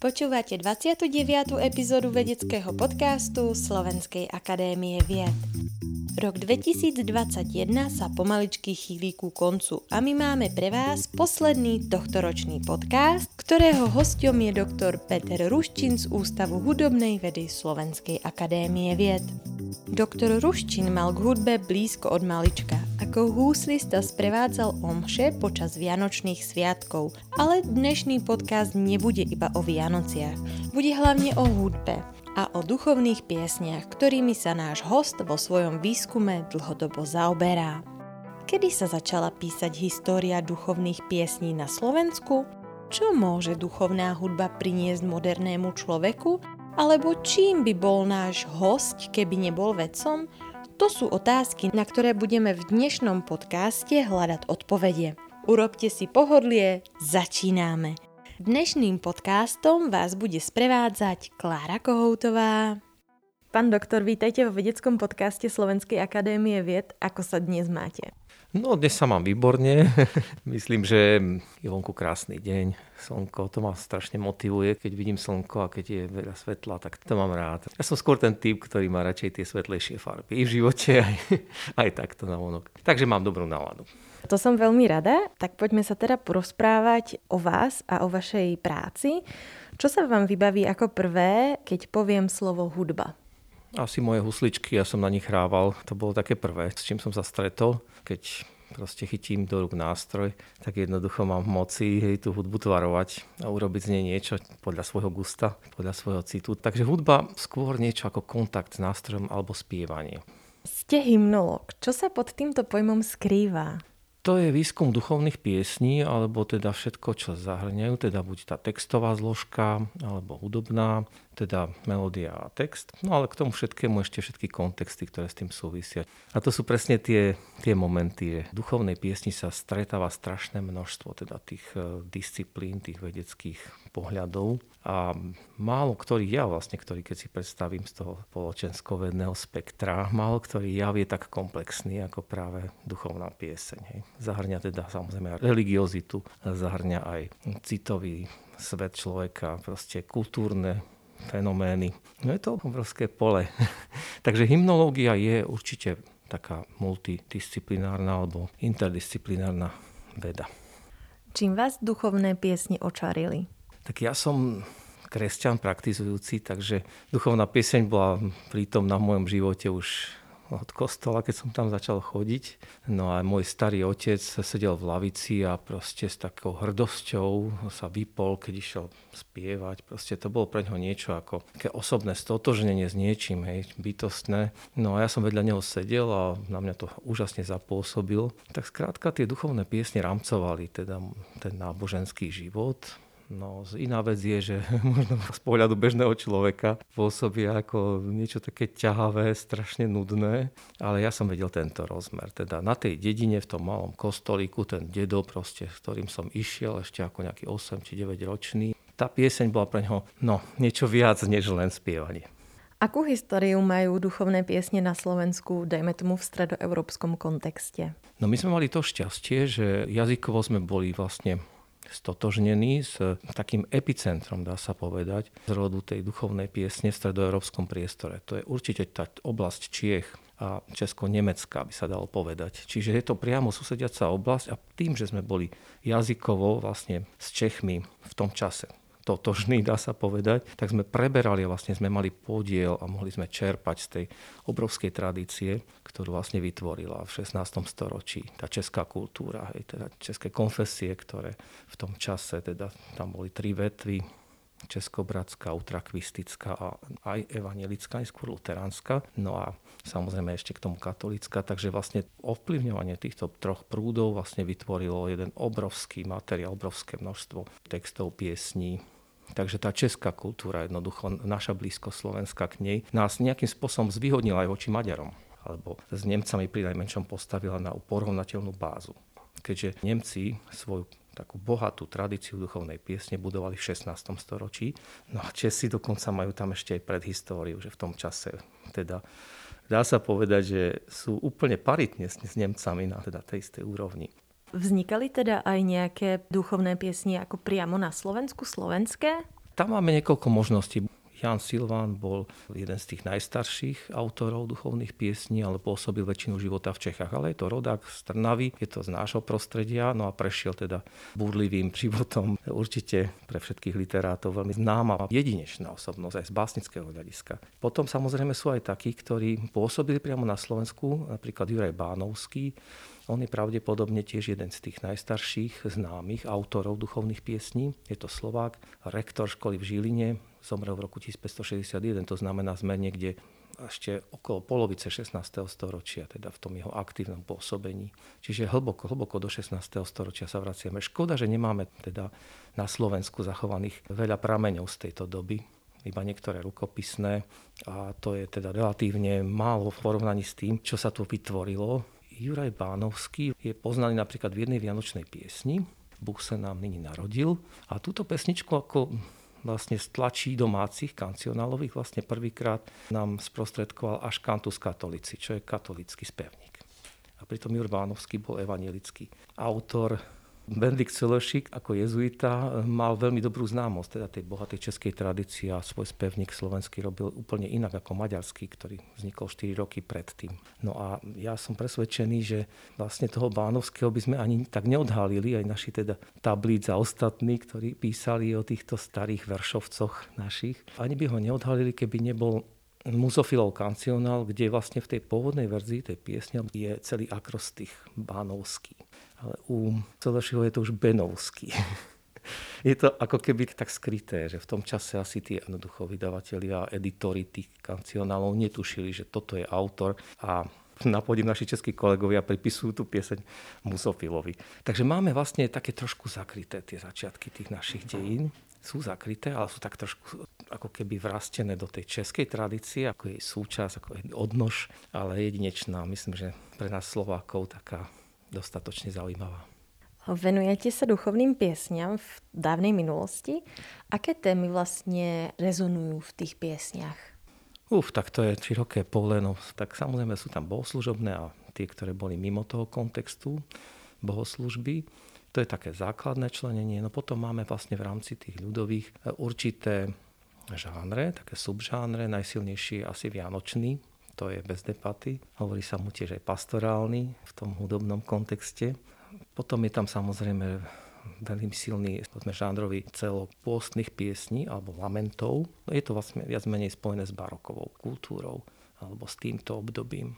Počúvate 29. epizódu vedeckého podcastu Slovenskej akadémie vied. Rok 2021 sa pomaličky chýli ku koncu a my máme pre vás posledný tohtoročný podcast, ktorého hostom je doktor Peter Ruščin z Ústavu hudobnej vedy Slovenskej akadémie vied. Doktor Ruščin mal k hudbe blízko od malička ako húslista sprevádzal omše počas Vianočných sviatkov, ale dnešný podcast nebude iba o Vianociach. Bude hlavne o hudbe a o duchovných piesniach, ktorými sa náš host vo svojom výskume dlhodobo zaoberá. Kedy sa začala písať história duchovných piesní na Slovensku? Čo môže duchovná hudba priniesť modernému človeku? Alebo čím by bol náš host, keby nebol vedcom? To sú otázky, na ktoré budeme v dnešnom podcaste hľadať odpovede. Urobte si pohodlie, začíname. Dnešným podcastom vás bude sprevádzať Klára Kohoutová. Pán doktor, vítajte vo vedeckom podcaste Slovenskej akadémie vied. Ako sa dnes máte? No dnes sa mám výborne. Myslím, že je vonku krásny deň. Slnko, to ma strašne motivuje. Keď vidím slnko a keď je veľa svetla, tak to mám rád. Ja som skôr ten typ, ktorý má radšej tie svetlejšie farby. I v živote, aj, aj takto na vonok. Takže mám dobrú náladu. To som veľmi rada. Tak poďme sa teda porozprávať o vás a o vašej práci. Čo sa vám vybaví ako prvé, keď poviem slovo hudba? Asi moje husličky, ja som na nich hrával, to bolo také prvé, s čím som sa stretol, keď proste chytím do rúk nástroj, tak jednoducho mám v moci hej, tú hudbu tvarovať a urobiť z nej niečo podľa svojho gusta, podľa svojho citu. Takže hudba skôr niečo ako kontakt s nástrojom alebo spievanie. Ste hymnolog. Čo sa pod týmto pojmom skrýva? To je výskum duchovných piesní, alebo teda všetko, čo zahrňajú, teda buď tá textová zložka, alebo hudobná, teda melódia a text. No ale k tomu všetkému ešte všetky kontexty, ktoré s tým súvisia. A to sú presne tie, tie momenty, v duchovnej piesni sa stretáva strašné množstvo teda tých e, disciplín, tých vedeckých pohľadov. A málo ktorý ja vlastne, ktorý keď si predstavím z toho spoločenskovedného spektra, málo ktorý jav je tak komplexný ako práve duchovná pieseň. Hej. Zahrňa teda samozrejme religiozitu, zahrňa aj citový svet človeka, proste kultúrne fenomény. No je to obrovské pole. Takže hymnológia je určite taká multidisciplinárna alebo interdisciplinárna veda. Čím vás duchovné piesne očarili? Tak ja som kresťan praktizujúci, takže duchovná pieseň bola prítomná v mojom živote už od kostola, keď som tam začal chodiť. No a môj starý otec sedel v lavici a proste s takou hrdosťou sa vypol, keď išiel spievať. Proste to bolo pre neho niečo ako také osobné stotožnenie s niečím, hej, bytostné. No a ja som vedľa neho sedel a na mňa to úžasne zapôsobil. Tak skrátka tie duchovné piesne rámcovali teda ten náboženský život No, iná vec je, že možno z pohľadu bežného človeka pôsobia ako niečo také ťahavé, strašne nudné, ale ja som vedel tento rozmer. Teda na tej dedine, v tom malom kostolíku, ten dedo proste, s ktorým som išiel ešte ako nejaký 8 či 9 ročný, tá pieseň bola pre ňoho no, niečo viac než len spievanie. Akú históriu majú duchovné piesne na Slovensku, dajme tomu v stredoeurópskom kontexte? No my sme mali to šťastie, že jazykovo sme boli vlastne stotožnený s takým epicentrom, dá sa povedať, z rodu tej duchovnej piesne v stredoeurópskom priestore. To je určite tá oblasť Čiech a Česko-Nemecka, by sa dalo povedať. Čiže je to priamo susediaca oblasť a tým, že sme boli jazykovo vlastne s Čechmi v tom čase totožný, dá sa povedať, tak sme preberali a vlastne sme mali podiel a mohli sme čerpať z tej obrovskej tradície, ktorú vlastne vytvorila v 16. storočí tá česká kultúra, hej, teda české konfesie, ktoré v tom čase, teda tam boli tri vetvy, českobratská, utrakvistická a aj evangelická, aj skôr luteránska. No a samozrejme ešte k tomu katolická. Takže vlastne ovplyvňovanie týchto troch prúdov vlastne vytvorilo jeden obrovský materiál, obrovské množstvo textov, piesní, Takže tá česká kultúra, jednoducho naša blízko Slovenska k nej, nás nejakým spôsobom zvýhodnila aj voči Maďarom alebo s Nemcami pri najmenšom postavila na porovnateľnú bázu. Keďže Nemci svoju takú bohatú tradíciu duchovnej piesne budovali v 16. storočí. No a Česi dokonca majú tam ešte aj predhistóriu, že v tom čase teda dá sa povedať, že sú úplne paritne s, s Nemcami na teda tej istej úrovni. Vznikali teda aj nejaké duchovné piesne ako priamo na Slovensku, slovenské? Tam máme niekoľko možností. Jan Silván bol jeden z tých najstarších autorov duchovných piesní, ale pôsobil väčšinu života v Čechách. Ale je to rodák z Trnavy, je to z nášho prostredia, no a prešiel teda búrlivým životom. Určite pre všetkých literátov veľmi známa a jedinečná osobnosť aj z básnického hľadiska. Potom samozrejme sú aj takí, ktorí pôsobili priamo na Slovensku, napríklad Juraj Bánovský, on je pravdepodobne tiež jeden z tých najstarších známych autorov duchovných piesní. Je to Slovák, rektor školy v Žiline, zomrel v roku 1561, to znamená sme niekde ešte okolo polovice 16. storočia, teda v tom jeho aktívnom pôsobení. Čiže hlboko, hlboko do 16. storočia sa vraciame. Škoda, že nemáme teda na Slovensku zachovaných veľa prameňov z tejto doby, iba niektoré rukopisné a to je teda relatívne málo v porovnaní s tým, čo sa tu vytvorilo Juraj Bánovský je poznaný napríklad v jednej vianočnej piesni. Búh sa nám nyní narodil. A túto pesničku ako vlastne stlačí domácich kancionálových vlastne prvýkrát nám sprostredkoval až Cantus Katolici, čo je katolický spevník. A pritom Jur Bánovský bol evanielický autor Benedikt Celešik ako jezuita mal veľmi dobrú známosť teda tej bohatej českej tradície a svoj spevník slovenský robil úplne inak ako maďarský, ktorý vznikol 4 roky predtým. No a ja som presvedčený, že vlastne toho Bánovského by sme ani tak neodhalili, aj naši teda tablíc a ostatní, ktorí písali o týchto starých veršovcoch našich. Ani by ho neodhalili, keby nebol Muzofilov kancionál, kde vlastne v tej pôvodnej verzii tej piesne je celý akrostých Bánovský ale u Celošiho je to už Benovský. je to ako keby tak skryté, že v tom čase asi tí jednoducho vydavatelia a editori tých kancionálov netušili, že toto je autor a na podiv naši českí kolegovia pripisujú tú pieseň Musofilovi. Takže máme vlastne také trošku zakryté tie začiatky tých našich dejín. Sú zakryté, ale sú tak trošku ako keby vrastené do tej českej tradície, ako jej súčasť, ako jej odnož, ale jedinečná. Myslím, že pre nás Slovákov taká dostatočne zaujímavá. Venujete sa duchovným piesňam v dávnej minulosti. Aké témy vlastne rezonujú v tých piesniach? Uf, tak to je široké pole. No, tak samozrejme sú tam bohoslužobné a tie, ktoré boli mimo toho kontextu bohoslužby. To je také základné členenie. No potom máme vlastne v rámci tých ľudových e, určité žánre, také subžánre, najsilnejší asi vianočný, to je bez debaty. Hovorí sa mu tiež aj pastorálny v tom hudobnom kontexte. Potom je tam samozrejme veľmi silný sme žánrový celok pôstnych piesní alebo lamentov. Je to vlastne viac menej spojené s barokovou kultúrou alebo s týmto obdobím.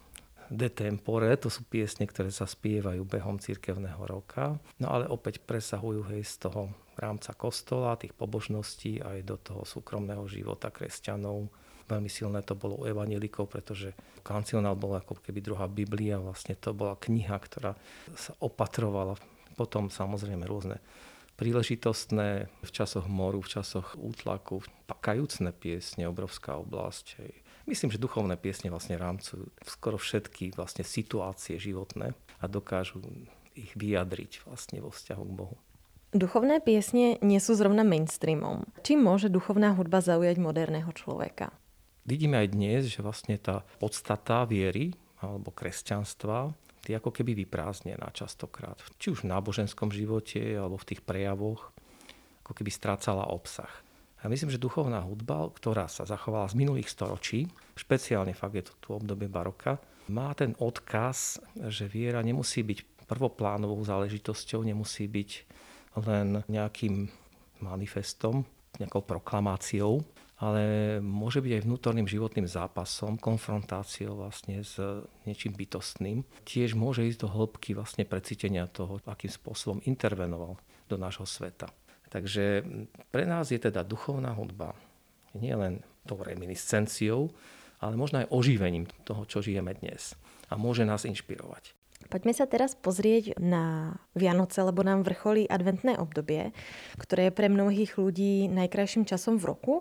De tempore, to sú piesne, ktoré sa spievajú behom cirkevného roka, no ale opäť presahujú hej, z toho rámca kostola, tých pobožností aj do toho súkromného života kresťanov, Veľmi silné to bolo u evanielikov, pretože kancionál bol ako keby druhá Biblia, vlastne to bola kniha, ktorá sa opatrovala. Potom samozrejme rôzne príležitostné v časoch moru, v časoch útlaku, pakajúcne piesne, obrovská oblasť. Myslím, že duchovné piesne vlastne rámcujú skoro všetky vlastne situácie životné a dokážu ich vyjadriť vlastne vo vzťahu k Bohu. Duchovné piesne nie sú zrovna mainstreamom. Čím môže duchovná hudba zaujať moderného človeka? Vidíme aj dnes, že vlastne tá podstata viery alebo kresťanstva je ako keby vyprázdnená častokrát. Či už v náboženskom živote alebo v tých prejavoch, ako keby strácala obsah. A myslím, že duchovná hudba, ktorá sa zachovala z minulých storočí, špeciálne fakt je to tu obdobie baroka, má ten odkaz, že viera nemusí byť prvoplánovou záležitosťou, nemusí byť len nejakým manifestom, nejakou proklamáciou, ale môže byť aj vnútorným životným zápasom, konfrontáciou vlastne s niečím bytostným. Tiež môže ísť do hĺbky vlastne precítenia toho, akým spôsobom intervenoval do nášho sveta. Takže pre nás je teda duchovná hudba nielen tou reminiscenciou, ale možno aj oživením toho, čo žijeme dnes. A môže nás inšpirovať. Poďme sa teraz pozrieť na Vianoce, lebo nám vrcholí adventné obdobie, ktoré je pre mnohých ľudí najkrajším časom v roku.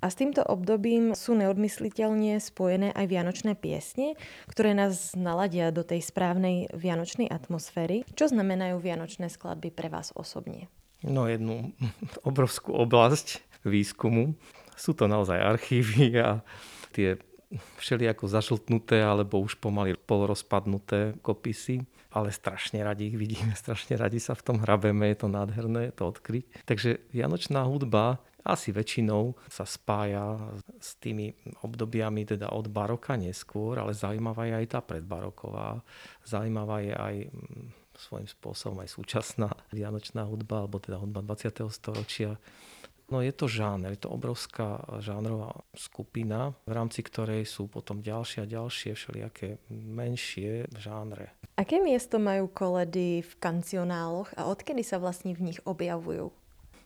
A s týmto obdobím sú neodmysliteľne spojené aj vianočné piesne, ktoré nás naladia do tej správnej vianočnej atmosféry. Čo znamenajú vianočné skladby pre vás osobne? No jednu obrovskú oblasť výskumu. Sú to naozaj archívy a tie všelijako zažltnuté alebo už pomaly polorozpadnuté kopisy, ale strašne radi ich vidíme, strašne radi sa v tom hrabeme, je to nádherné to odkryť. Takže Vianočná hudba asi väčšinou sa spája s tými obdobiami teda od baroka neskôr, ale zaujímavá je aj tá predbaroková. Zaujímavá je aj mm, svojím spôsobom aj súčasná vianočná hudba, alebo teda hudba 20. storočia. No je to žáner, je to obrovská žánrová skupina, v rámci ktorej sú potom ďalšie a ďalšie všelijaké menšie žánre. Aké miesto majú koledy v kancionáloch a odkedy sa vlastne v nich objavujú?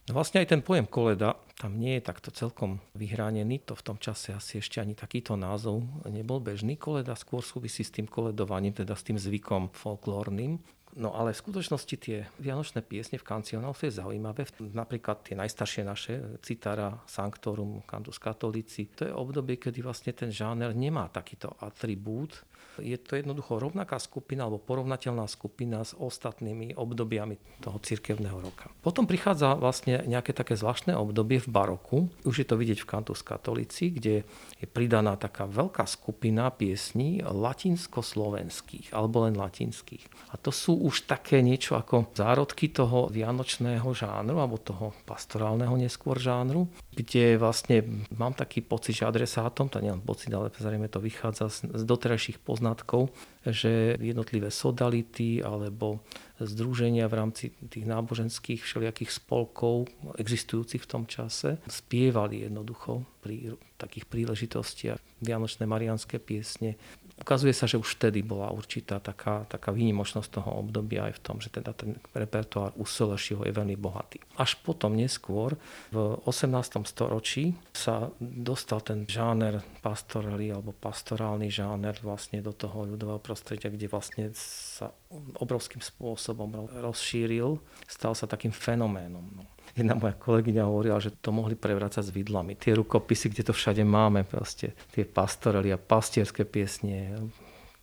No vlastne aj ten pojem koleda tam nie je takto celkom vyhránený. To v tom čase asi ešte ani takýto názov nebol bežný. Koleda skôr súvisí s tým koledovaním, teda s tým zvykom folklórnym. No ale v skutočnosti tie vianočné piesne v kancionáloch je zaujímavé. Napríklad tie najstaršie naše, Citara, Sanctorum, Cantus Catholici. To je obdobie, kedy vlastne ten žáner nemá takýto atribút. Je to jednoducho rovnaká skupina alebo porovnateľná skupina s ostatnými obdobiami toho cirkevného roka. Potom prichádza vlastne nejaké také zvláštne obdobie v baroku. Už je to vidieť v Cantus Catholici, kde je pridaná taká veľká skupina piesní latinsko-slovenských alebo len latinských. A to sú už také niečo ako zárodky toho vianočného žánru alebo toho pastorálneho neskôr žánru, kde vlastne mám taký pocit, že adresátom, to len pocit, ale zrejme to vychádza z doterajších poznatkov, že jednotlivé sodality alebo združenia v rámci tých náboženských všelijakých spolkov existujúcich v tom čase spievali jednoducho pri takých príležitostiach vianočné marianské piesne ukazuje sa, že už vtedy bola určitá taká, taká výnimočnosť toho obdobia aj v tom, že teda ten repertoár u Solešiho je veľmi bohatý. Až potom neskôr, v 18. storočí, sa dostal ten žáner pastorely alebo pastorálny žáner vlastne do toho ľudového prostredia, kde vlastne sa obrovským spôsobom rozšíril, stal sa takým fenoménom. No jedna moja kolegyňa hovorila, že to mohli prevrácať s vidlami. Tie rukopisy, kde to všade máme, proste tie pastorely a pastierské piesne,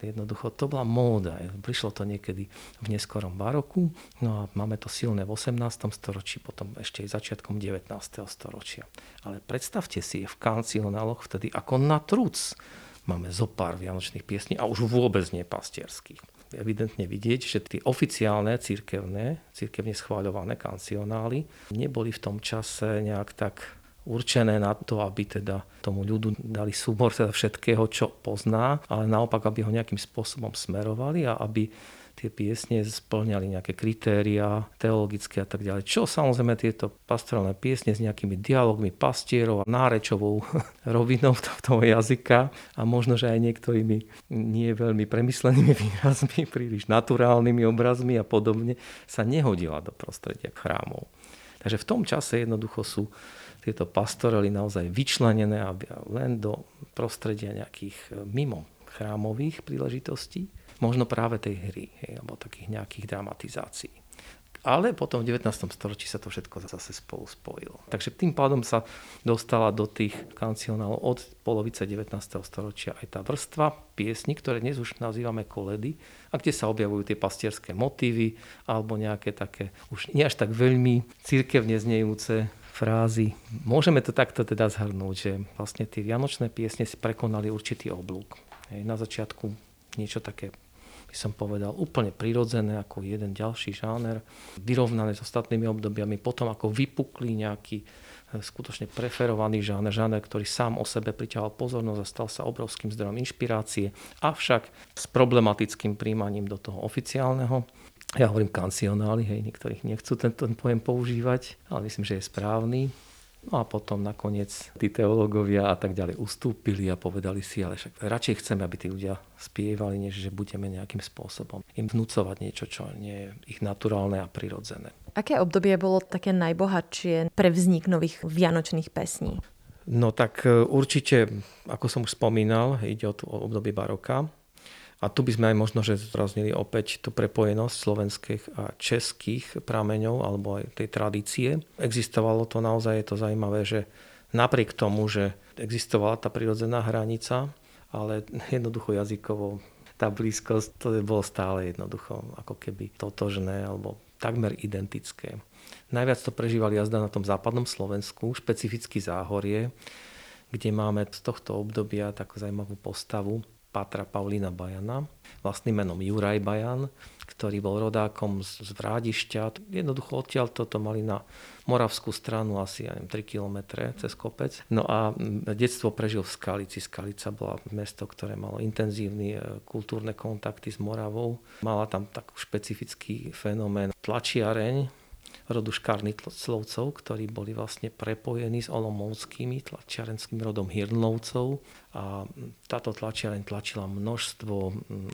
Jednoducho to bola móda. Prišlo to niekedy v neskorom baroku, no a máme to silné v 18. storočí, potom ešte aj začiatkom 19. storočia. Ale predstavte si, v kancionáloch vtedy ako na truc máme zo pár vianočných piesní a už vôbec nie pastierských evidentne vidieť, že tie oficiálne církevné, církevne schváľované kancionály neboli v tom čase nejak tak určené na to, aby teda tomu ľudu dali súbor teda všetkého, čo pozná, ale naopak, aby ho nejakým spôsobom smerovali a aby tie piesne splňali nejaké kritéria teologické a tak ďalej. Čo samozrejme tieto pastorálne piesne s nejakými dialogmi pastierov a nárečovou rovinou toho jazyka a možno, že aj niektorými nie veľmi premyslenými výrazmi, príliš naturálnymi obrazmi a podobne, sa nehodila do prostredia chrámov. Takže v tom čase jednoducho sú tieto pastorely naozaj vyčlenené len do prostredia nejakých mimo chrámových príležitostí možno práve tej hry, hej, alebo takých nejakých dramatizácií. Ale potom v 19. storočí sa to všetko zase spolu spojilo. Takže tým pádom sa dostala do tých kancionálov od polovice 19. storočia aj tá vrstva piesni, ktoré dnes už nazývame koledy, a kde sa objavujú tie pastierské motívy alebo nejaké také už nie až tak veľmi církevne znejúce frázy. Môžeme to takto teda zhrnúť, že vlastne tie vianočné piesne si prekonali určitý oblúk. Na začiatku niečo také by som povedal, úplne prirodzené ako jeden ďalší žáner, vyrovnané s ostatnými obdobiami, potom ako vypukli nejaký e, skutočne preferovaný žáner, žáner, ktorý sám o sebe priťahol pozornosť a stal sa obrovským zdrojom inšpirácie, avšak s problematickým príjmaním do toho oficiálneho. Ja hovorím kancionály, hej, niektorých nechcú tento pojem používať, ale myslím, že je správny No a potom nakoniec tí teológovia a tak ďalej ustúpili a povedali si, ale však radšej chceme, aby tí ľudia spievali, než že budeme nejakým spôsobom im vnúcovať niečo, čo nie je ich naturálne a prirodzené. Aké obdobie bolo také najbohatšie pre vznik nových vianočných pesní? No tak e, určite, ako som už spomínal, ide o obdobie baroka. A tu by sme aj možno, že zraznili opäť tú prepojenosť slovenských a českých prameňov alebo aj tej tradície. Existovalo to naozaj, je to zaujímavé, že napriek tomu, že existovala tá prirodzená hranica, ale jednoducho jazykovo tá blízkosť, to bolo stále jednoducho ako keby totožné alebo takmer identické. Najviac to prežívali jazda na tom západnom Slovensku, špecificky záhorie, kde máme z tohto obdobia takú zaujímavú postavu Patra Paulina Bajana, vlastným menom Juraj Bajan, ktorý bol rodákom z, z Vrádišťa. Jednoducho odtiaľ toto mali na moravskú stranu asi ja neviem, 3 km cez kopec. No a detstvo prežil v Skalici. Skalica bola mesto, ktoré malo intenzívne kultúrne kontakty s Moravou. Mala tam taký špecifický fenomén tlačiareň, rodu Škarnitlovcov, ktorí boli vlastne prepojení s Olomovskými tlačiarenským rodom Hirnovcov a táto tlačiareň tlačila množstvo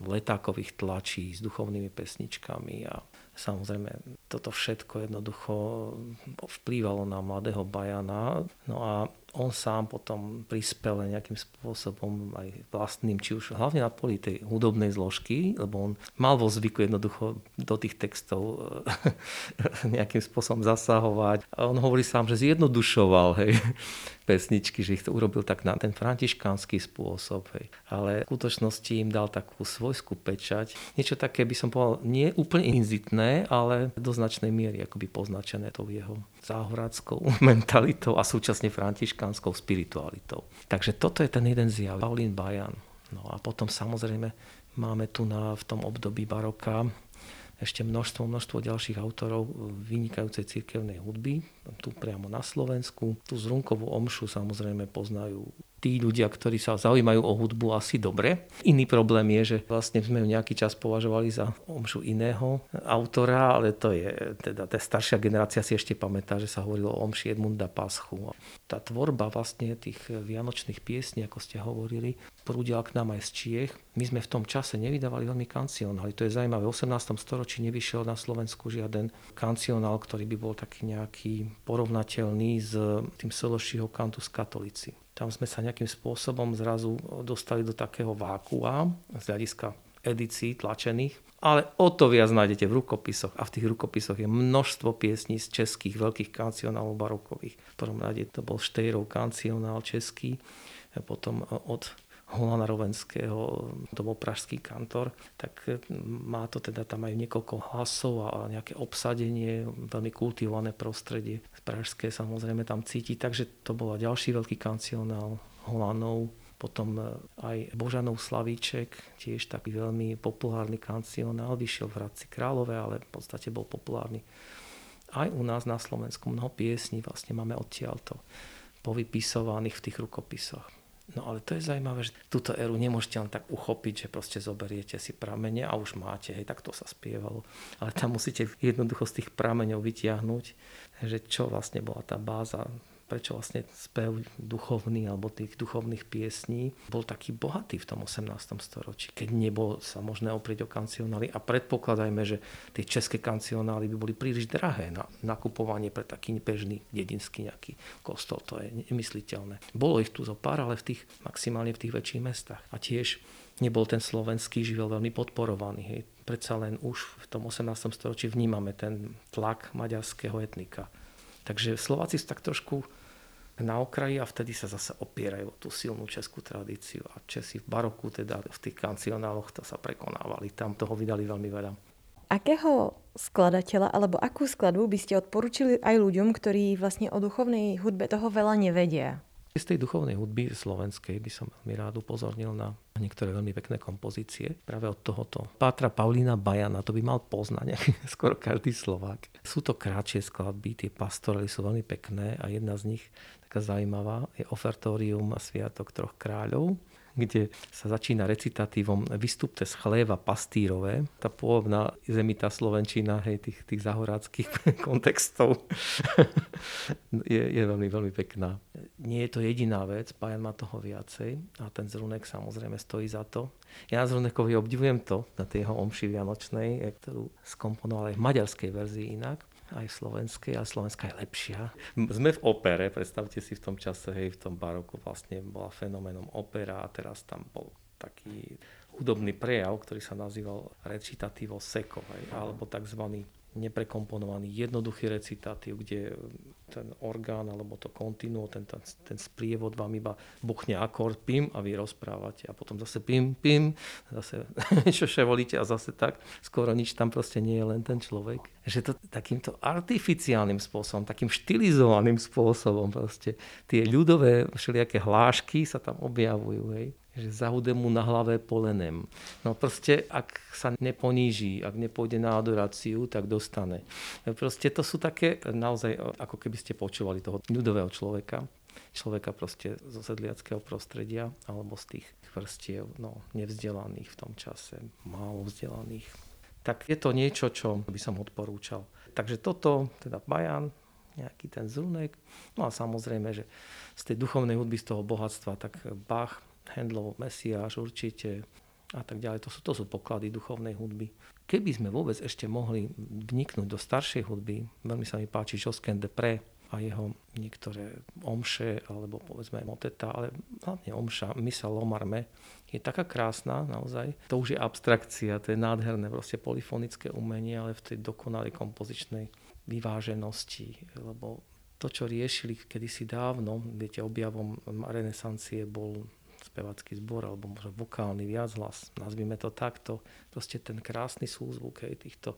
letákových tlačí s duchovnými pesničkami a samozrejme toto všetko jednoducho vplývalo na mladého Bajana. No a on sám potom prispel nejakým spôsobom aj vlastným, či už hlavne na poli tej hudobnej zložky, lebo on mal vo zvyku jednoducho do tých textov nejakým spôsobom zasahovať. A on hovorí sám, že zjednodušoval hej, pesničky, že ich to urobil tak na ten františkánsky spôsob. Hej. Ale v skutočnosti im dal takú svojskú pečať. Niečo také by som povedal, nie úplne inzitné, ale do značnej miery akoby poznačené tou jeho záhoráckou mentalitou a súčasne františkánskou spiritualitou. Takže toto je ten jeden zjav, Paulín Bajan. No a potom samozrejme máme tu na, v tom období baroka ešte množstvo, množstvo ďalších autorov vynikajúcej cirkevnej hudby, tu priamo na Slovensku. Tu zrunkovú omšu samozrejme poznajú tí ľudia, ktorí sa zaujímajú o hudbu asi dobre. Iný problém je, že vlastne sme ju nejaký čas považovali za omšu iného autora, ale to je, teda tá staršia generácia si ešte pamätá, že sa hovorilo o omši Edmunda Paschu. Tá tvorba vlastne tých vianočných piesní, ako ste hovorili, prúdila k nám aj z Čiech. My sme v tom čase nevydávali veľmi kancionály. To je zaujímavé. V 18. storočí nevyšiel na Slovensku žiaden kancionál, ktorý by bol taký nejaký porovnateľný s tým Sološiho kantus katolíci. Tam sme sa nejakým spôsobom zrazu dostali do takého vákua z hľadiska edícií tlačených, ale o to viac nájdete v rukopisoch a v tých rukopisoch je množstvo piesní z českých veľkých kancionálov barokových. V prvom rade to bol Štejrov kancionál český, potom od Holana Rovenského, to bol pražský kantor, tak má to teda tam aj niekoľko hlasov a nejaké obsadenie, veľmi kultivované prostredie. Pražské samozrejme tam cíti, takže to bol ďalší veľký kancionál Holanov, potom aj Božanov Slavíček, tiež taký veľmi populárny kancionál, vyšiel v Hradci Králové, ale v podstate bol populárny aj u nás na Slovensku. Mnoho piesní vlastne máme odtiaľto povypisovaných v tých rukopisoch. No ale to je zaujímavé, že túto éru nemôžete len tak uchopiť, že proste zoberiete si pramene a už máte, hej, tak to sa spievalo. Ale tam musíte jednoducho z tých prameňov vytiahnuť, že čo vlastne bola tá báza prečo vlastne spev duchovný alebo tých duchovných piesní bol taký bohatý v tom 18. storočí, keď nebolo sa možné oprieť o kancionály a predpokladajme, že tie české kancionály by boli príliš drahé na nakupovanie pre taký bežný dedinský nejaký kostol, to je nemysliteľné. Bolo ich tu zo pár, ale v tých, maximálne v tých väčších mestách. A tiež nebol ten slovenský živel veľmi podporovaný. Hej. Predsa len už v tom 18. storočí vnímame ten tlak maďarského etnika. Takže Slováci sú tak trošku na okraji a vtedy sa zase opierajú o tú silnú českú tradíciu a Česi v baroku, teda v tých kancionáloch to sa prekonávali. Tam toho vydali veľmi veľa. Akého skladateľa alebo akú skladbu by ste odporučili aj ľuďom, ktorí vlastne o duchovnej hudbe toho veľa nevedia? Z tej duchovnej hudby slovenskej by som veľmi rád upozornil na niektoré veľmi pekné kompozície. Práve od tohoto Pátra Paulína Bajana, to by mal poznať skoro každý Slovák. Sú to krátšie skladby, tie pastorely sú veľmi pekné a jedna z nich taká zaujímavá je Ofertórium a Sviatok troch kráľov kde sa začína recitatívom Vystupte z chléva pastírové. Tá pôvodná zemitá slovenčina hej, tých, tých zahoráckých kontextov je, je veľmi, veľmi pekná. Nie je to jediná vec, Bajan má toho viacej a ten zrunek samozrejme stojí za to. Ja na Zrunekovi obdivujem to, na tej jeho omši vianočnej, ktorú skomponoval aj v maďarskej verzii inak aj slovenskej, ale slovenská je lepšia. Sme v opere, predstavte si v tom čase, hej, v tom baroku vlastne bola fenoménom opera a teraz tam bol taký hudobný prejav, ktorý sa nazýval recitativo seco, hej, alebo tzv. Neprekomponovaný jednoduchý recitátiv, kde ten orgán alebo to kontinuo, ten, ten, ten sprievod vám iba buchne akord, pim a vy rozprávate a potom zase pim, pim, zase niečo ševolíte a zase tak. Skoro nič tam proste nie je len ten človek. Že to takýmto artificiálnym spôsobom, takým štilizovaným spôsobom proste tie ľudové všelijaké hlášky sa tam objavujú. Hej že zahude mu na hlave polenem. No proste, ak sa neponíži, ak nepôjde na adoráciu, tak dostane. Proste to sú také naozaj, ako keby ste počúvali toho ľudového človeka, človeka proste zo sedliackého prostredia alebo z tých vrstiev no, nevzdelaných v tom čase, málo vzdelaných. Tak je to niečo, čo by som odporúčal. Takže toto, teda Bajan, nejaký ten zrunek, no a samozrejme, že z tej duchovnej hudby, z toho bohatstva, tak Bach Handlov Mesiáš určite a tak ďalej. To sú, to sú poklady duchovnej hudby. Keby sme vôbec ešte mohli vniknúť do staršej hudby, veľmi sa mi páči Josquin de Pré a jeho niektoré omše, alebo povedzme moteta, ale hlavne omša, Misa Lomarme, je taká krásna naozaj. To už je abstrakcia, to je nádherné proste polifonické umenie, ale v tej dokonalej kompozičnej vyváženosti, lebo to, čo riešili kedysi dávno, viete, objavom renesancie bol spevacký zbor alebo možno vokálny viachlas, nazvime to takto. Proste ten krásny súzvuk hej, týchto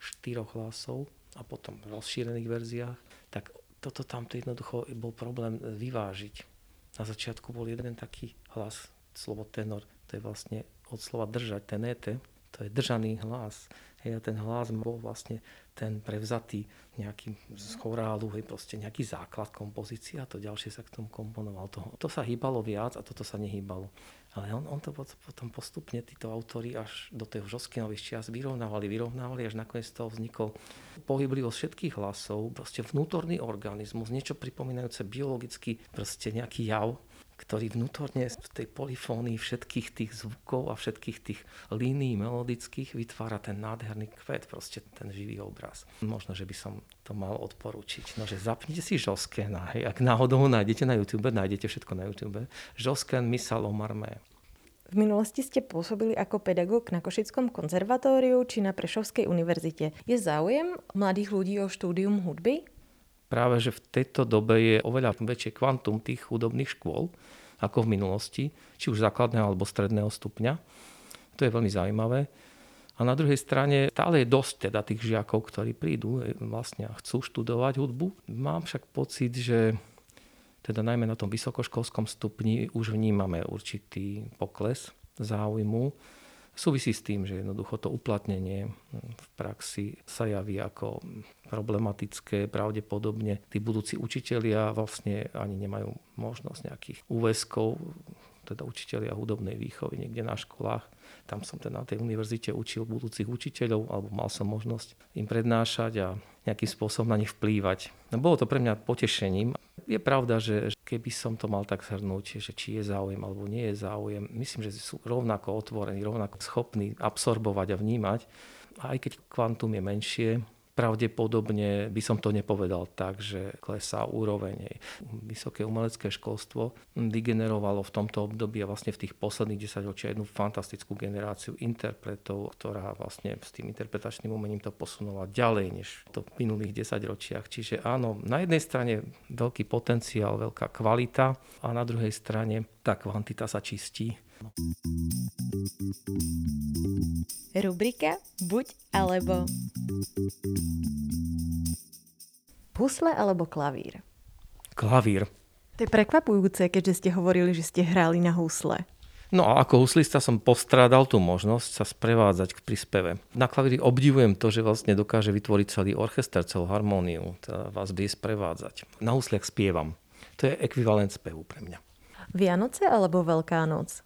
štyroch hlasov a potom v rozšírených verziách, tak toto tam to jednoducho bol problém vyvážiť. Na začiatku bol jeden taký hlas, slovo tenor, to je vlastne od slova držať, tenete, to je držaný hlas. Hej, a ten hlas bol vlastne ten prevzatý nejakým z chorálu, hej, proste nejaký základ kompozície a to ďalšie sa k tomu komponoval. To, to sa hýbalo viac a toto sa nehýbalo. Ale on, on to potom postupne, títo autory až do tej Žoskinových čias vyrovnávali, vyrovnávali, až nakoniec z toho vznikol pohyblivosť všetkých hlasov, proste vnútorný organizmus, niečo pripomínajúce biologicky, proste nejaký jav, ktorý vnútorne v tej polifónii všetkých tých zvukov a všetkých tých línií melodických vytvára ten nádherný kvet, proste ten živý obraz. Možno, že by som to mal odporúčiť. No, že zapnite si Joskena, hej, ak náhodou ho nájdete na YouTube, nájdete všetko na YouTube. Josken Misa Lomarmé. V minulosti ste pôsobili ako pedagóg na Košickom konzervatóriu či na Prešovskej univerzite. Je záujem mladých ľudí o štúdium hudby? Práve že v tejto dobe je oveľa väčšie kvantum tých chudobných škôl ako v minulosti, či už základného alebo stredného stupňa. To je veľmi zaujímavé. A na druhej strane stále je dosť teda tých žiakov, ktorí prídu e, vlastne a chcú študovať hudbu. Mám však pocit, že teda najmä na tom vysokoškolskom stupni už vnímame určitý pokles záujmu Súvisí s tým, že jednoducho to uplatnenie v praxi sa javí ako problematické. Pravdepodobne tí budúci učitelia vlastne ani nemajú možnosť nejakých úväzkov, teda učitelia hudobnej výchovy niekde na školách. Tam som teda na tej univerzite učil budúcich učiteľov, alebo mal som možnosť im prednášať a nejakým spôsobom na nich vplývať. No, bolo to pre mňa potešením. Je pravda, že keby som to mal tak zhrnúť, že či je záujem alebo nie je záujem, myslím, že sú rovnako otvorení, rovnako schopní absorbovať a vnímať. A aj keď kvantum je menšie, pravdepodobne by som to nepovedal tak, že klesá úroveň. Vysoké umelecké školstvo vygenerovalo v tomto období a vlastne v tých posledných 10 ročí jednu fantastickú generáciu interpretov, ktorá vlastne s tým interpretačným umením to posunula ďalej než to v minulých 10 ročiach. Čiže áno, na jednej strane veľký potenciál, veľká kvalita a na druhej strane tá kvantita sa čistí. Rubrika Buď alebo Husle alebo klavír? Klavír. To je prekvapujúce, keďže ste hovorili, že ste hrali na husle. No a ako huslista som postrádal tú možnosť sa sprevádzať k príspeve. Na klavíri obdivujem to, že vlastne dokáže vytvoriť celý orchester, celú harmóniu, teda vás vie sprevádzať. Na husliach spievam. To je ekvivalent spevu pre mňa. Vianoce alebo Veľká noc?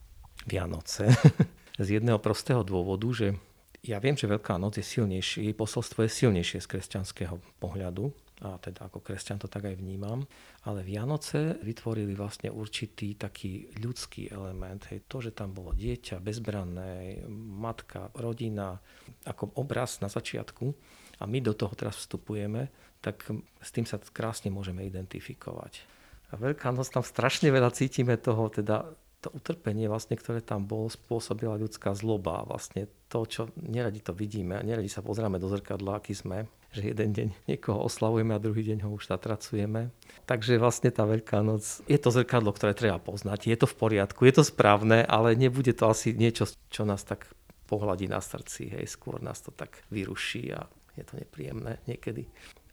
Vianoce. z jedného prostého dôvodu, že ja viem, že Veľká noc je silnejšie, jej posolstvo je silnejšie z kresťanského pohľadu, a teda ako kresťan to tak aj vnímam. Ale Vianoce vytvorili vlastne určitý taký ľudský element. Hej, to, že tam bolo dieťa, bezbranné, matka, rodina, ako obraz na začiatku a my do toho teraz vstupujeme, tak s tým sa krásne môžeme identifikovať. A Veľká noc tam strašne veľa cítime toho, teda to utrpenie, vlastne, ktoré tam bolo, spôsobila ľudská zloba. Vlastne to, čo neradi to vidíme neradi sa pozrieme do zrkadla, aký sme, že jeden deň niekoho oslavujeme a druhý deň ho už zatracujeme. Takže vlastne tá Veľká noc je to zrkadlo, ktoré treba poznať. Je to v poriadku, je to správne, ale nebude to asi niečo, čo nás tak pohľadí na srdci. Hej, skôr nás to tak vyruší a je to nepríjemné niekedy.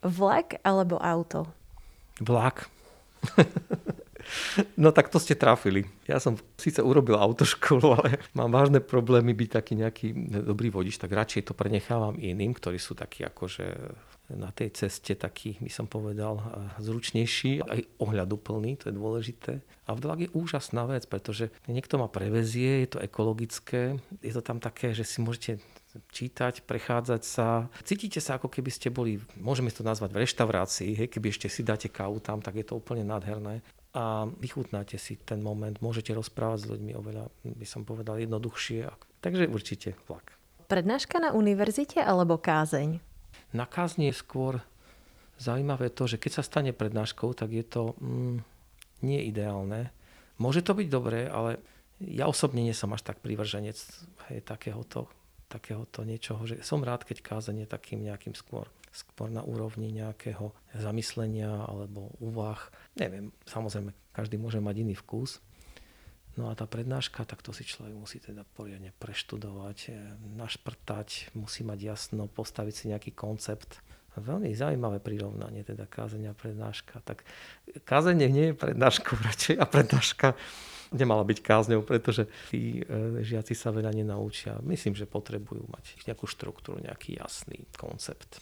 Vlak alebo auto? Vlak. No tak to ste trafili. Ja som síce urobil autoškolu, ale mám vážne problémy byť taký nejaký dobrý vodič, tak radšej to prenechávam iným, ktorí sú takí akože na tej ceste taký, by som povedal, zručnejší, aj ohľaduplný, to je dôležité. A vdlak je úžasná vec, pretože niekto ma prevezie, je to ekologické, je to tam také, že si môžete čítať, prechádzať sa. Cítite sa, ako keby ste boli, môžeme to nazvať v reštaurácii, hej, keby ešte si dáte kávu tam, tak je to úplne nádherné. A vychutnáte si ten moment, môžete rozprávať s ľuďmi oveľa, by som povedal, jednoduchšie. Takže určite vlak. Prednáška na univerzite alebo kázeň? Na kázni je skôr zaujímavé to, že keď sa stane prednáškou, tak je to mm, nie ideálne. Môže to byť dobré, ale ja osobne nie som až tak privrženec hej, takéhoto takéhoto niečoho, že som rád, keď kázanie takým nejakým skôr, skôr na úrovni nejakého zamyslenia alebo úvah. Neviem, samozrejme, každý môže mať iný vkus. No a tá prednáška, tak to si človek musí teda poriadne preštudovať, e, našprtať, musí mať jasno, postaviť si nejaký koncept. Veľmi zaujímavé prirovnanie, teda kázenia prednáška. Tak kázenie nie je prednáškou radšej a prednáška nemala byť kázňou, pretože tí e, žiaci sa veľa nenaučia. Myslím, že potrebujú mať nejakú štruktúru, nejaký jasný koncept.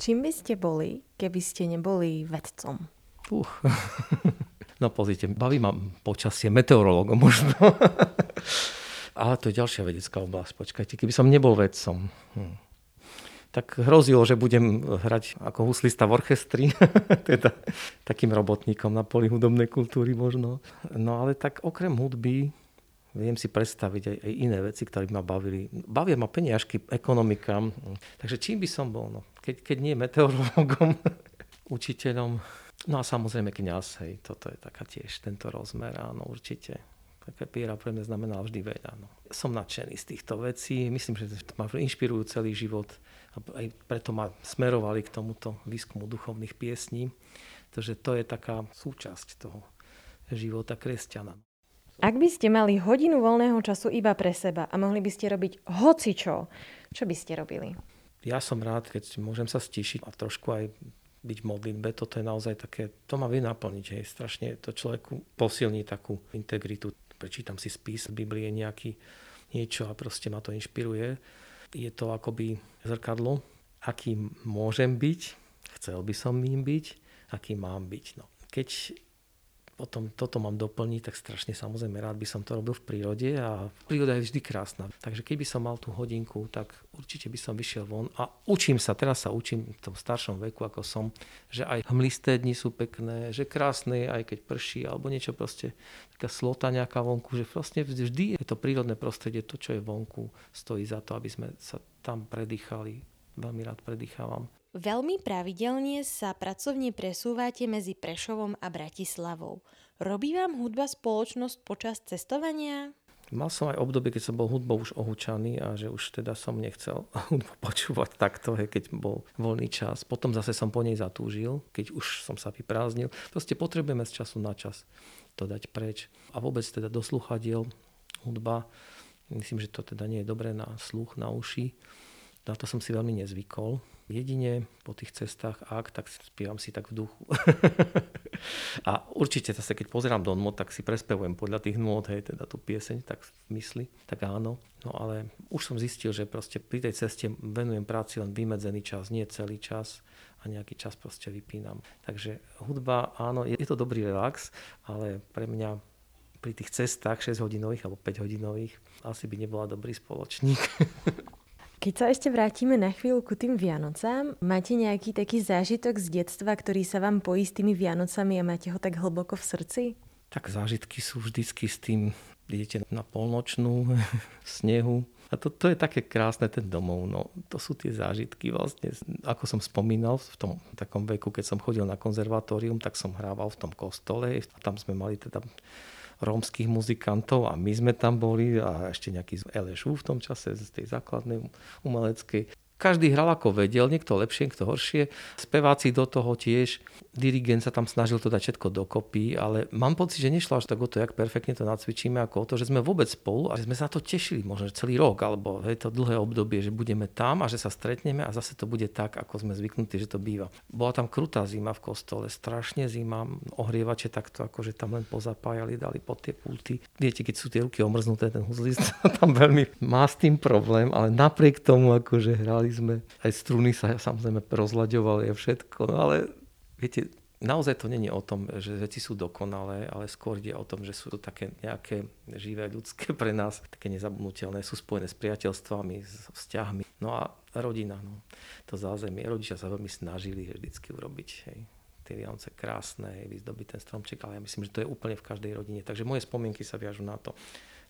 Čím by ste boli, keby ste neboli vedcom? Uh. No pozrite, baví ma počasie, meteorológom možno. Ale to je ďalšia vedecká oblasť. Počkajte, keby som nebol vedcom. Hm tak hrozilo, že budem hrať ako huslista v orchestri, teda takým robotníkom na poli hudobnej kultúry možno. No ale tak okrem hudby viem si predstaviť aj, aj iné veci, ktoré ma bavili. Bavia ma peniažky, ekonomika. Takže čím by som bol? No, keď, keď nie meteorológom, učiteľom, no a samozrejme kniaz, hej, toto je taká tiež tento rozmer, áno, určite. Taká piera pre mňa znamená vždy veľa. No. Som nadšený z týchto vecí, myslím, že ma inšpirujú celý život a aj preto ma smerovali k tomuto výskumu duchovných piesní, pretože to je taká súčasť toho života kresťana. Ak by ste mali hodinu voľného času iba pre seba a mohli by ste robiť hocičo, čo by ste robili? Ja som rád, keď môžem sa stišiť a trošku aj byť v modlitbe. Toto je naozaj také, to ma vie naplniť. Hej. Strašne to človeku posilní takú integritu. Prečítam si spis Biblie nejaký, niečo a proste ma to inšpiruje je to akoby zrkadlo, aký môžem byť, chcel by som im byť, aký mám byť. No. Keď potom toto mám doplniť, tak strašne samozrejme rád by som to robil v prírode a príroda je vždy krásna. Takže keby som mal tú hodinku, tak určite by som vyšiel von a učím sa, teraz sa učím v tom staršom veku, ako som, že aj hmlisté dni sú pekné, že krásne aj keď prší alebo niečo proste, taká slota nejaká vonku, že vlastne vždy je to prírodné prostredie, to čo je vonku, stojí za to, aby sme sa tam predýchali. Veľmi rád predýchávam. Veľmi pravidelne sa pracovne presúvate medzi Prešovom a Bratislavou. Robí vám hudba spoločnosť počas cestovania? Mal som aj obdobie, keď som bol hudbou už ohúčaný a že už teda som nechcel hudbu počúvať takto, keď bol voľný čas. Potom zase som po nej zatúžil, keď už som sa vyprázdnil. Proste potrebujeme z času na čas to dať preč. A vôbec teda do sluchadiel hudba, myslím, že to teda nie je dobré na sluch, na uši. Na to som si veľmi nezvykol jedine po tých cestách, ak, tak spievam si tak v duchu. a určite zase, keď pozerám do nôd, tak si prespevujem podľa tých nôd, hej, teda tú pieseň, tak v mysli, tak áno. No ale už som zistil, že proste pri tej ceste venujem práci len vymedzený čas, nie celý čas a nejaký čas proste vypínam. Takže hudba, áno, je to dobrý relax, ale pre mňa pri tých cestách 6 hodinových alebo 5 hodinových asi by nebola dobrý spoločník. Keď sa ešte vrátime na chvíľu ku tým Vianocám, máte nejaký taký zážitok z detstva, ktorý sa vám pojí s tými Vianocami a máte ho tak hlboko v srdci? Tak zážitky sú vždycky s tým, idete na polnočnú snehu. A to, to je také krásne, ten domov. No, to sú tie zážitky vlastne. Ako som spomínal, v tom takom veku, keď som chodil na konzervatórium, tak som hrával v tom kostole. A tam sme mali teda rómskych muzikantov a my sme tam boli a ešte nejaký z LŠU v tom čase, z tej základnej umeleckej. Každý hral ako vedel, niekto lepšie, niekto horšie. Speváci do toho tiež. Dirigent sa tam snažil to dať všetko dokopy, ale mám pocit, že nešlo až tak o to, jak perfektne to nacvičíme, ako o to, že sme vôbec spolu a že sme sa na to tešili možno celý rok, alebo je to dlhé obdobie, že budeme tam a že sa stretneme a zase to bude tak, ako sme zvyknutí, že to býva. Bola tam krutá zima v kostole, strašne zima, ohrievače takto, akože tam len pozapájali, dali pod tie pulty. Viete, keď sú tie ruky omrznuté, ten huzlist tam veľmi má s tým problém, ale napriek tomu, akože hrali sme, aj struny sa samozrejme rozlaďovali a všetko, no ale viete, naozaj to není o tom, že veci sú dokonalé, ale skôr ide o tom, že sú to také nejaké živé ľudské pre nás, také nezabudnutelné, sú spojené s priateľstvami, s vzťahmi. No a rodina, no, to zázemie. Rodičia sa veľmi snažili vždycky urobiť hej, tie Vianoce krásne, vyzdobiť ten stromček, ale ja myslím, že to je úplne v každej rodine. Takže moje spomienky sa viažu na to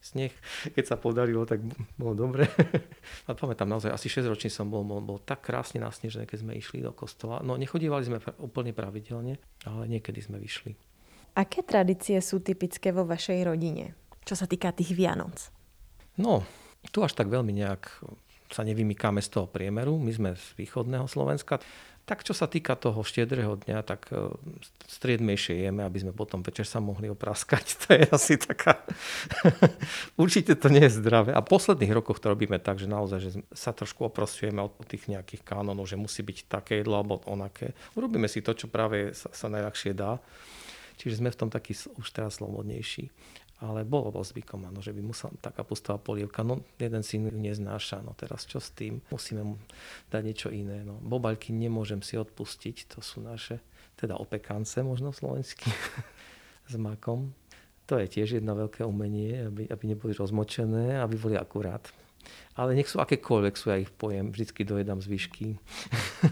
sneh, keď sa podarilo, tak bolo dobre. A pamätám naozaj, asi 6 ročný som bol, bol, bol tak krásne nasnežené, keď sme išli do kostola. No nechodívali sme úplne pravidelne, ale niekedy sme vyšli. Aké tradície sú typické vo vašej rodine, čo sa týka tých Vianoc? No, tu až tak veľmi nejak sa nevymykáme z toho priemeru. My sme z východného Slovenska. Tak čo sa týka toho štiedrého dňa, tak e, striedmejšie jeme, aby sme potom večer sa mohli opraskať. To je asi taká... Určite to nie je zdravé. A v posledných rokoch to robíme tak, že naozaj že sa trošku oprostujeme od tých nejakých kánonov, že musí byť také jedlo alebo onaké. Urobíme si to, čo práve sa, sa najľahšie dá. Čiže sme v tom takí už teraz slobodnejší ale bolo bol zvykom, áno, že by musela tá kapustová polievka, no jeden syn ju neznáša, no teraz čo s tým? Musíme mu dať niečo iné. No. Bobaľky nemôžem si odpustiť, to sú naše, teda opekance možno slovensky s makom. To je tiež jedno veľké umenie, aby, aby neboli rozmočené, aby boli akurát. Ale nech sú akékoľvek sú, ja ich pojem, vždycky dojedám zvyšky.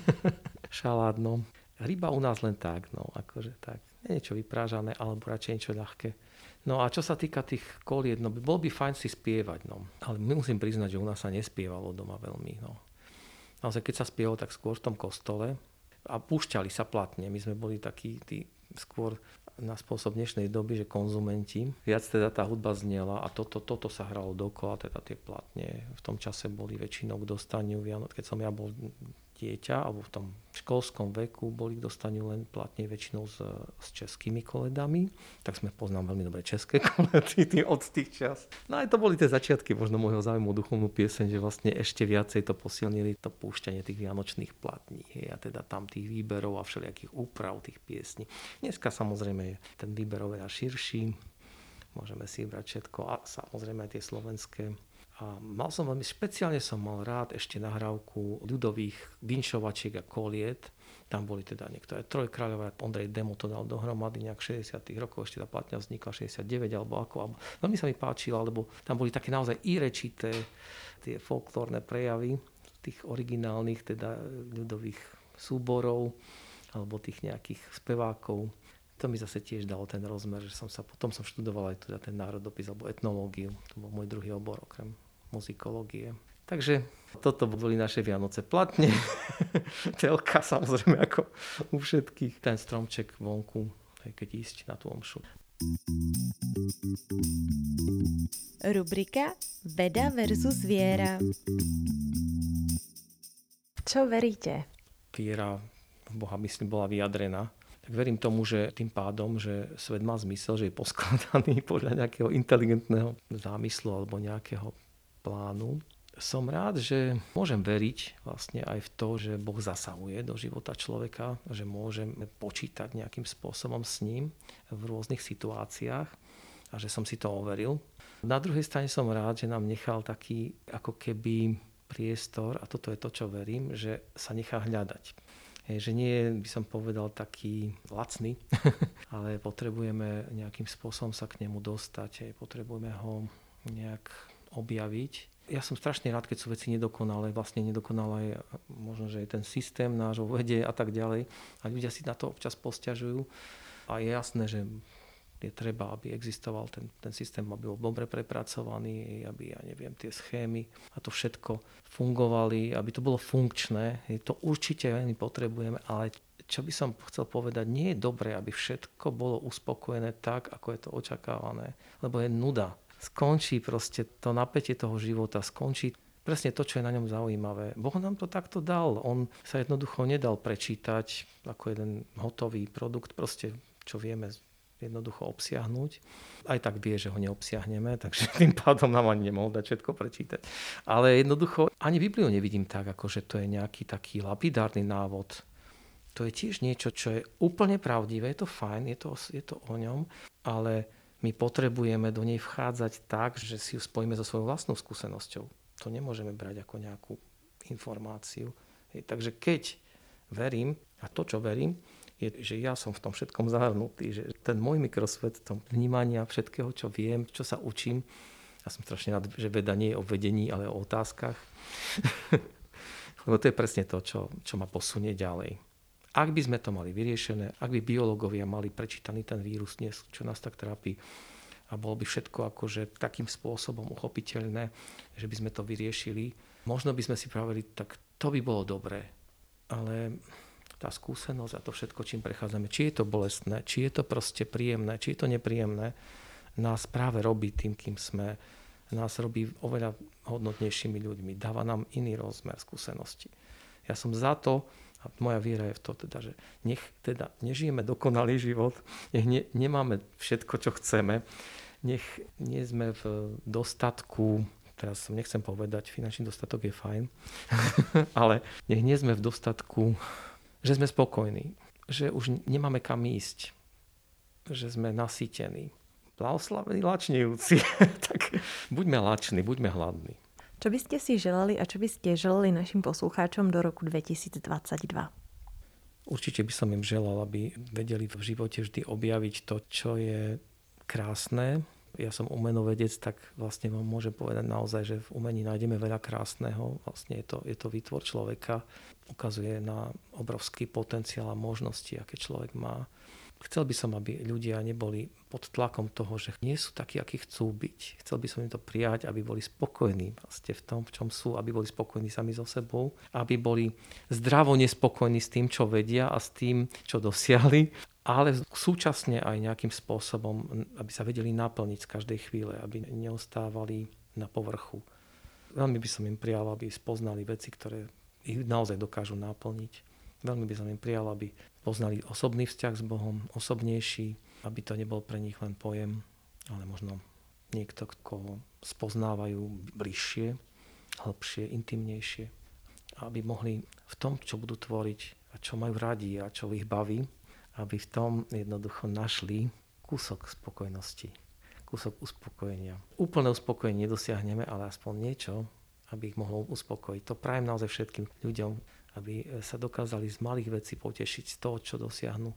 Šalát, no. Ryba u nás len tak, no, akože tak. Niečo vyprážané, alebo radšej niečo ľahké No a čo sa týka tých koliet, no bol by fajn si spievať, no. Ale musím priznať, že u nás sa nespievalo doma veľmi, no. Naozaj, keď sa spievalo, tak skôr v tom kostole a púšťali sa platne. My sme boli takí tí skôr na spôsob dnešnej doby, že konzumenti. Viac teda tá hudba znela a toto, toto sa hralo dokola, teda tie platne. V tom čase boli väčšinou k dostaniu. Keď som ja bol dieťa alebo v tom školskom veku boli k dostaniu len platne väčšinou s, s českými koledami, tak sme poznám veľmi dobre české koledy od tých čas. No aj to boli tie začiatky možno môjho záujmu o duchovnú pieseň, že vlastne ešte viacej to posilnili to púšťanie tých vianočných platní hej, a teda tam tých výberov a všelijakých úprav tých piesní. Dneska samozrejme je ten výber oveľa širší, môžeme si vybrať všetko a samozrejme aj tie slovenské a mal som veľmi, špeciálne som mal rád ešte nahrávku ľudových vinšovačiek a koliet. Tam boli teda niektoré trojkráľové, Ondrej Demo to dal dohromady nejak 60 rokov, ešte tá platňa vznikla 69 alebo ako. Alebo, veľmi sa mi páčilo, lebo tam boli také naozaj irečité tie folklórne prejavy tých originálnych teda ľudových súborov alebo tých nejakých spevákov to mi zase tiež dalo ten rozmer, že som sa, potom som študoval aj teda ten národopis alebo etnológiu, to bol môj druhý obor okrem muzikológie. Takže toto boli naše Vianoce platne. Telka samozrejme ako u všetkých. Ten stromček vonku, aj keď ísť na tú omšu. Rubrika Veda versus viera. Čo veríte? Viera v Boha, myslím, bola vyjadrená tak verím tomu, že tým pádom, že svet má zmysel, že je poskladaný podľa nejakého inteligentného zámyslu alebo nejakého plánu. Som rád, že môžem veriť vlastne aj v to, že Boh zasahuje do života človeka, že môžeme počítať nejakým spôsobom s ním v rôznych situáciách a že som si to overil. Na druhej strane som rád, že nám nechal taký ako keby priestor, a toto je to, čo verím, že sa nechá hľadať. Že nie je, by som povedal, taký lacný, ale potrebujeme nejakým spôsobom sa k nemu dostať, potrebujeme ho nejak objaviť. Ja som strašne rád, keď sú veci nedokonalé, vlastne nedokonalé možno, že je ten systém nášho vede a tak ďalej. A ľudia si na to občas posťažujú. A je jasné, že je treba, aby existoval ten, ten systém, aby bol dobre prepracovaný, aby, ja neviem, tie schémy a to všetko fungovali, aby to bolo funkčné. To určite veľmi potrebujeme, ale čo by som chcel povedať, nie je dobré, aby všetko bolo uspokojené tak, ako je to očakávané, lebo je nuda. Skončí proste to napätie toho života, skončí presne to, čo je na ňom zaujímavé. Boh nám to takto dal. On sa jednoducho nedal prečítať ako jeden hotový produkt, proste čo vieme jednoducho obsiahnuť. Aj tak vie, že ho neobsiahneme, takže tým pádom nám ani nemohol dať všetko prečítať. Ale jednoducho ani Bibliu nevidím tak, ako že to je nejaký taký lapidárny návod. To je tiež niečo, čo je úplne pravdivé, je to fajn, je to, je to o ňom, ale my potrebujeme do nej vchádzať tak, že si ju spojíme so svojou vlastnou skúsenosťou to nemôžeme brať ako nejakú informáciu. Takže keď verím, a to, čo verím, je, že ja som v tom všetkom zahrnutý, že ten môj mikrosvet, tom vnímania všetkého, čo viem, čo sa učím, ja som strašne rád, že veda nie je o vedení, ale o otázkach. Lebo to je presne to, čo, čo ma posunie ďalej. Ak by sme to mali vyriešené, ak by biológovia mali prečítaný ten vírus dnes, čo nás tak trápi, a bolo by všetko akože takým spôsobom uchopiteľné, že by sme to vyriešili. Možno by sme si pravili, tak to by bolo dobré. Ale tá skúsenosť a to všetko, čím prechádzame, či je to bolestné, či je to proste príjemné, či je to nepríjemné, nás práve robí tým, kým sme, nás robí oveľa hodnotnejšími ľuďmi, dáva nám iný rozmer skúsenosti. Ja som za to, a moja viera je v to teda, že nech teda nežijeme dokonalý život, nech ne, nemáme všetko, čo chceme, nech nie sme v dostatku, teraz som nechcem povedať, finančný dostatok je fajn, ale nech nie sme v dostatku, že sme spokojní, že už nemáme kam ísť, že sme nasýtení. Blahoslavení lačnejúci, tak buďme lační, buďme hladní. Čo by ste si želali a čo by ste želali našim poslucháčom do roku 2022? Určite by som im želal, aby vedeli v živote vždy objaviť to, čo je krásne. Ja som umenovedec, tak vlastne vám môžem povedať naozaj, že v umení nájdeme veľa krásneho. Vlastne je to, je to výtvor človeka. Ukazuje na obrovský potenciál a možnosti, aké človek má. Chcel by som, aby ľudia neboli pod tlakom toho, že nie sú takí, akí chcú byť. Chcel by som im to prijať, aby boli spokojní vlastne v tom, v čom sú, aby boli spokojní sami so sebou, aby boli zdravo nespokojní s tým, čo vedia a s tým, čo dosiahli, ale súčasne aj nejakým spôsobom, aby sa vedeli naplniť z každej chvíle, aby neostávali na povrchu. Veľmi by som im prijal, aby spoznali veci, ktoré ich naozaj dokážu naplniť. Veľmi by som im prijal, aby poznali osobný vzťah s Bohom, osobnejší, aby to nebol pre nich len pojem, ale možno niekto, koho spoznávajú bližšie, hĺbšie, intimnejšie. Aby mohli v tom, čo budú tvoriť a čo majú radi a čo ich baví, aby v tom jednoducho našli kúsok spokojnosti, kúsok uspokojenia. Úplné uspokojenie nedosiahneme, ale aspoň niečo, aby ich mohlo uspokojiť. To prajem naozaj všetkým ľuďom, aby sa dokázali z malých vecí potešiť z toho, čo dosiahnu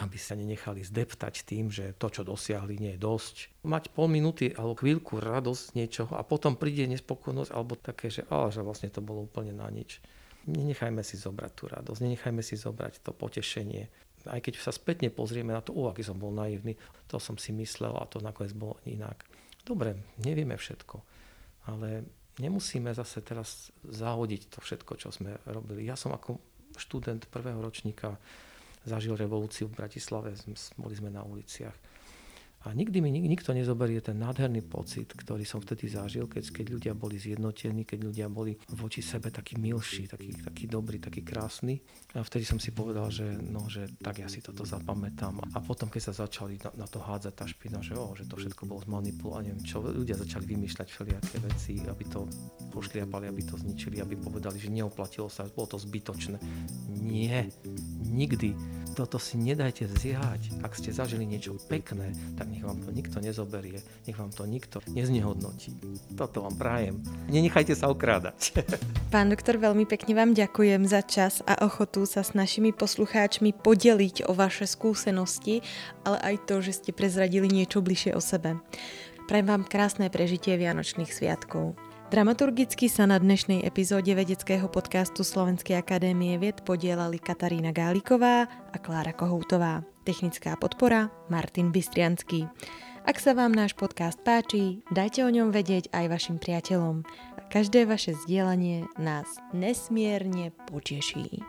aby sa nenechali zdeptať tým, že to, čo dosiahli, nie je dosť. Mať pol minúty alebo chvíľku radosť z niečoho a potom príde nespokojnosť alebo také, že, á, že vlastne to bolo úplne na nič. Nenechajme si zobrať tú radosť, nenechajme si zobrať to potešenie. Aj keď sa spätne pozrieme na to, o, aký som bol naivný, to som si myslel a to nakoniec bolo inak. Dobre, nevieme všetko, ale nemusíme zase teraz zahodiť to všetko, čo sme robili. Ja som ako študent prvého ročníka zažil revolúciu v Bratislave, boli sme na uliciach a nikdy mi nik, nikto nezoberie ten nádherný pocit, ktorý som vtedy zažil, keď, keď ľudia boli zjednotení, keď ľudia boli voči sebe takí milší, takí, takí dobrí, takí krásni. A vtedy som si povedal, že, no, že tak ja si toto zapamätám. A potom, keď sa začali na, na to hádzať tá špina, že, oh, že to všetko bolo zmanipulované, čo ľudia začali vymýšľať všelijaké veci, aby to pošliapali, aby to zničili, aby povedali, že neoplatilo sa, bolo to zbytočné. Nie, nikdy. Toto si nedajte zjať. Ak ste zažili niečo pekné, tak nech vám to nikto nezoberie, nech vám to nikto neznehodnotí. Toto vám prajem. Nenechajte sa okrádať. Pán doktor, veľmi pekne vám ďakujem za čas a ochotu sa s našimi poslucháčmi podeliť o vaše skúsenosti, ale aj to, že ste prezradili niečo bližšie o sebe. Prajem vám krásne prežitie Vianočných sviatkov. Dramaturgicky sa na dnešnej epizóde vedeckého podcastu Slovenskej akadémie vied podielali Katarína Gáliková a Klára Kohoutová. Technická podpora Martin Bystriansky. Ak sa vám náš podcast páči, dajte o ňom vedieť aj vašim priateľom. Každé vaše zdieľanie nás nesmierne poteší.